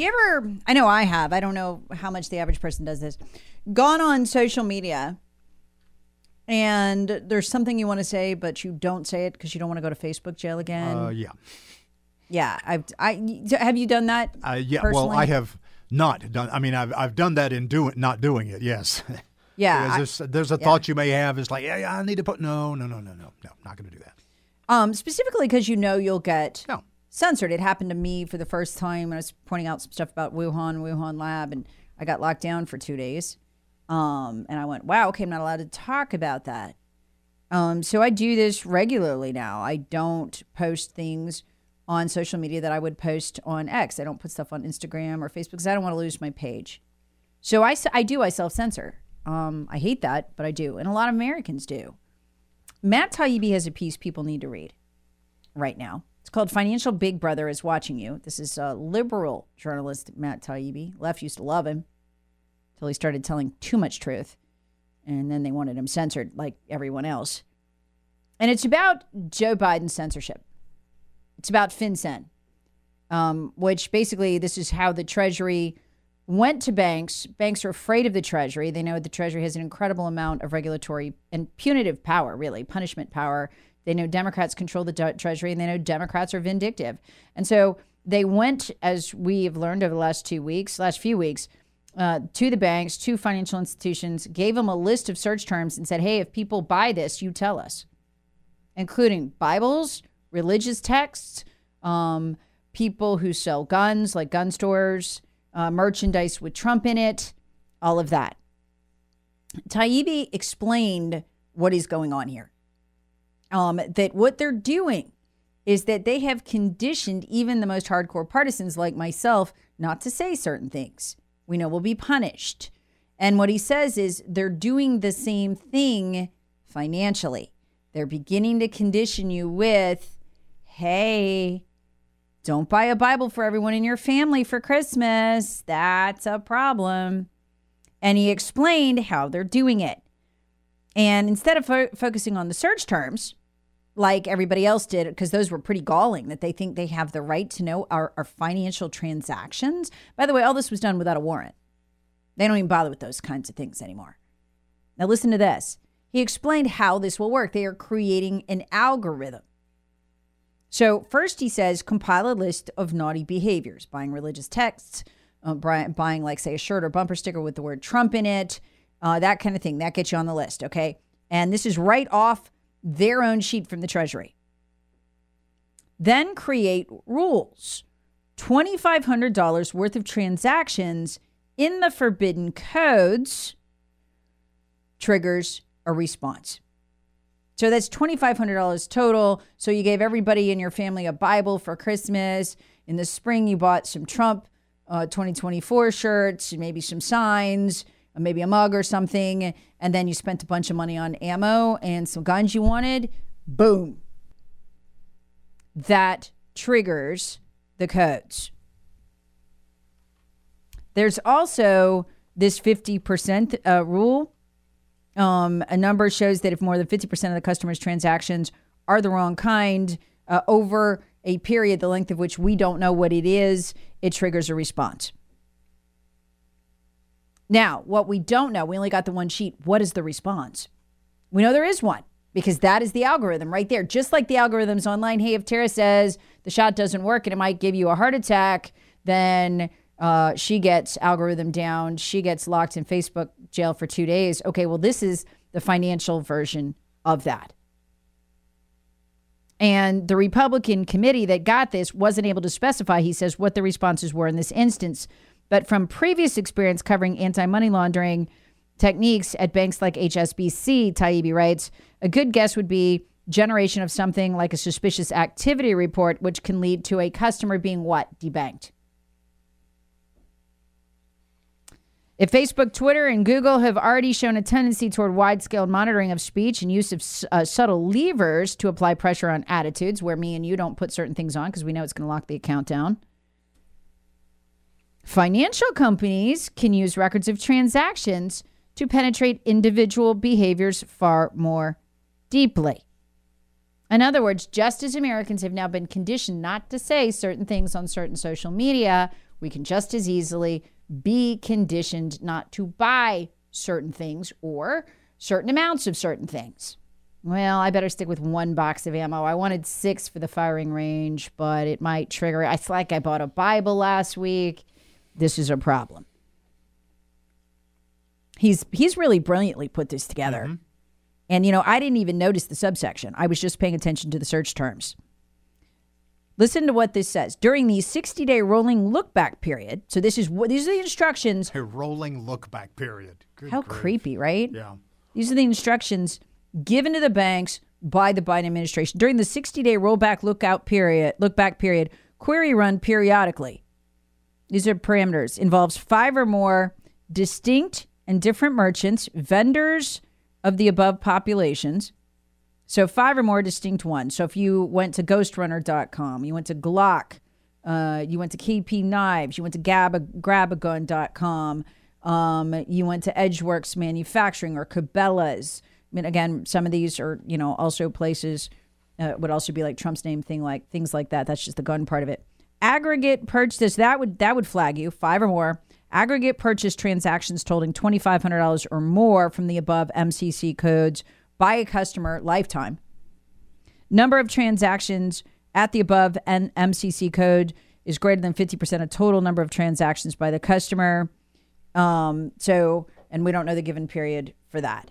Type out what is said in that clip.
You ever, I know I have, I don't know how much the average person does this, gone on social media and there's something you want to say, but you don't say it because you don't want to go to Facebook jail again? Uh, yeah. Yeah. I've, I, have you done that? Uh, yeah. personally? Well, I have not done. I mean, I've I've done that in doing not doing it. Yes. Yeah. I- there's, there's a yeah. thought you may have. It's like, yeah, yeah, I need to put no, no, no, no, no, no, not going to do that. Um, specifically because you know you'll get No. Censored. It happened to me for the first time when I was pointing out some stuff about Wuhan, Wuhan lab, and I got locked down for two days. Um, and I went, wow, okay, I'm not allowed to talk about that. Um, so I do this regularly now. I don't post things on social media that I would post on X. I don't put stuff on Instagram or Facebook because I don't want to lose my page. So I, I do, I self censor. Um, I hate that, but I do. And a lot of Americans do. Matt Taibbi has a piece people need to read right now. It's called Financial Big Brother is Watching You. This is a liberal journalist, Matt Taibbi. Left used to love him until he started telling too much truth. And then they wanted him censored like everyone else. And it's about Joe Biden's censorship. It's about FinCEN, um, which basically this is how the Treasury went to banks. Banks are afraid of the Treasury. They know the Treasury has an incredible amount of regulatory and punitive power, really, punishment power. They know Democrats control the du- Treasury and they know Democrats are vindictive. And so they went, as we have learned over the last two weeks, last few weeks, uh, to the banks, to financial institutions, gave them a list of search terms and said, hey, if people buy this, you tell us, including Bibles, religious texts, um, people who sell guns, like gun stores, uh, merchandise with Trump in it, all of that. Taibbi explained what is going on here. Um, that what they're doing is that they have conditioned even the most hardcore partisans like myself not to say certain things. We know we'll be punished. And what he says is they're doing the same thing financially. They're beginning to condition you with, hey, don't buy a Bible for everyone in your family for Christmas. That's a problem. And he explained how they're doing it. And instead of fo- focusing on the search terms, like everybody else did, because those were pretty galling that they think they have the right to know our, our financial transactions. By the way, all this was done without a warrant. They don't even bother with those kinds of things anymore. Now, listen to this. He explained how this will work. They are creating an algorithm. So, first he says compile a list of naughty behaviors, buying religious texts, uh, buying, like, say, a shirt or bumper sticker with the word Trump in it, uh, that kind of thing. That gets you on the list, okay? And this is right off their own sheet from the Treasury. Then create rules $2,500 worth of transactions in the forbidden codes triggers a response. So that's $2,500 total. So you gave everybody in your family a Bible for Christmas. In the spring, you bought some Trump uh, 2024 shirts, and maybe some signs, maybe a mug or something. And then you spent a bunch of money on ammo and some guns you wanted. Boom. That triggers the codes. There's also this 50% uh, rule. Um, a number shows that if more than 50% of the customer's transactions are the wrong kind uh, over a period, the length of which we don't know what it is, it triggers a response. Now, what we don't know, we only got the one sheet. What is the response? We know there is one because that is the algorithm right there. Just like the algorithms online. Hey, if Tara says the shot doesn't work and it might give you a heart attack, then Uh, she gets algorithm down. She gets locked in Facebook jail for two days. Okay, well, this is the financial version of that. And the Republican committee that got this wasn't able to specify, he says, what the responses were in this instance. But from previous experience covering anti money laundering techniques at banks like HSBC, Taibbi writes, a good guess would be generation of something like a suspicious activity report, which can lead to a customer being what? Debanked. If Facebook, Twitter, and Google have already shown a tendency toward wide scale monitoring of speech and use of uh, subtle levers to apply pressure on attitudes, where me and you don't put certain things on because we know it's going to lock the account down, financial companies can use records of transactions to penetrate individual behaviors far more deeply. In other words, just as Americans have now been conditioned not to say certain things on certain social media, we can just as easily be conditioned not to buy certain things or certain amounts of certain things. Well, I better stick with one box of ammo. I wanted six for the firing range, but it might trigger. It's like I bought a Bible last week. This is a problem. He's he's really brilliantly put this together. Mm-hmm. And you know, I didn't even notice the subsection. I was just paying attention to the search terms. Listen to what this says. During the 60 day rolling look back period, so this is what these are the instructions. A rolling look back period. Good How grief. creepy, right? Yeah. These are the instructions given to the banks by the Biden administration. During the 60 day rollback lookout period, look back period, query run periodically. These are parameters. Involves five or more distinct and different merchants, vendors of the above populations, so five or more distinct ones. So if you went to ghostrunner.com, you went to Glock, uh, you went to KP Knives, you went to Gab- grabagun.com, um, you went to Edgeworks Manufacturing or Cabela's. I mean, again, some of these are, you know, also places uh, would also be like Trump's name thing, like things like that. That's just the gun part of it. Aggregate purchase that would that would flag you five or more. Aggregate purchase transactions totaling twenty five hundred dollars or more from the above MCC codes by a customer lifetime. Number of transactions at the above and MCC code is greater than 50% of total number of transactions by the customer. Um, so, and we don't know the given period for that.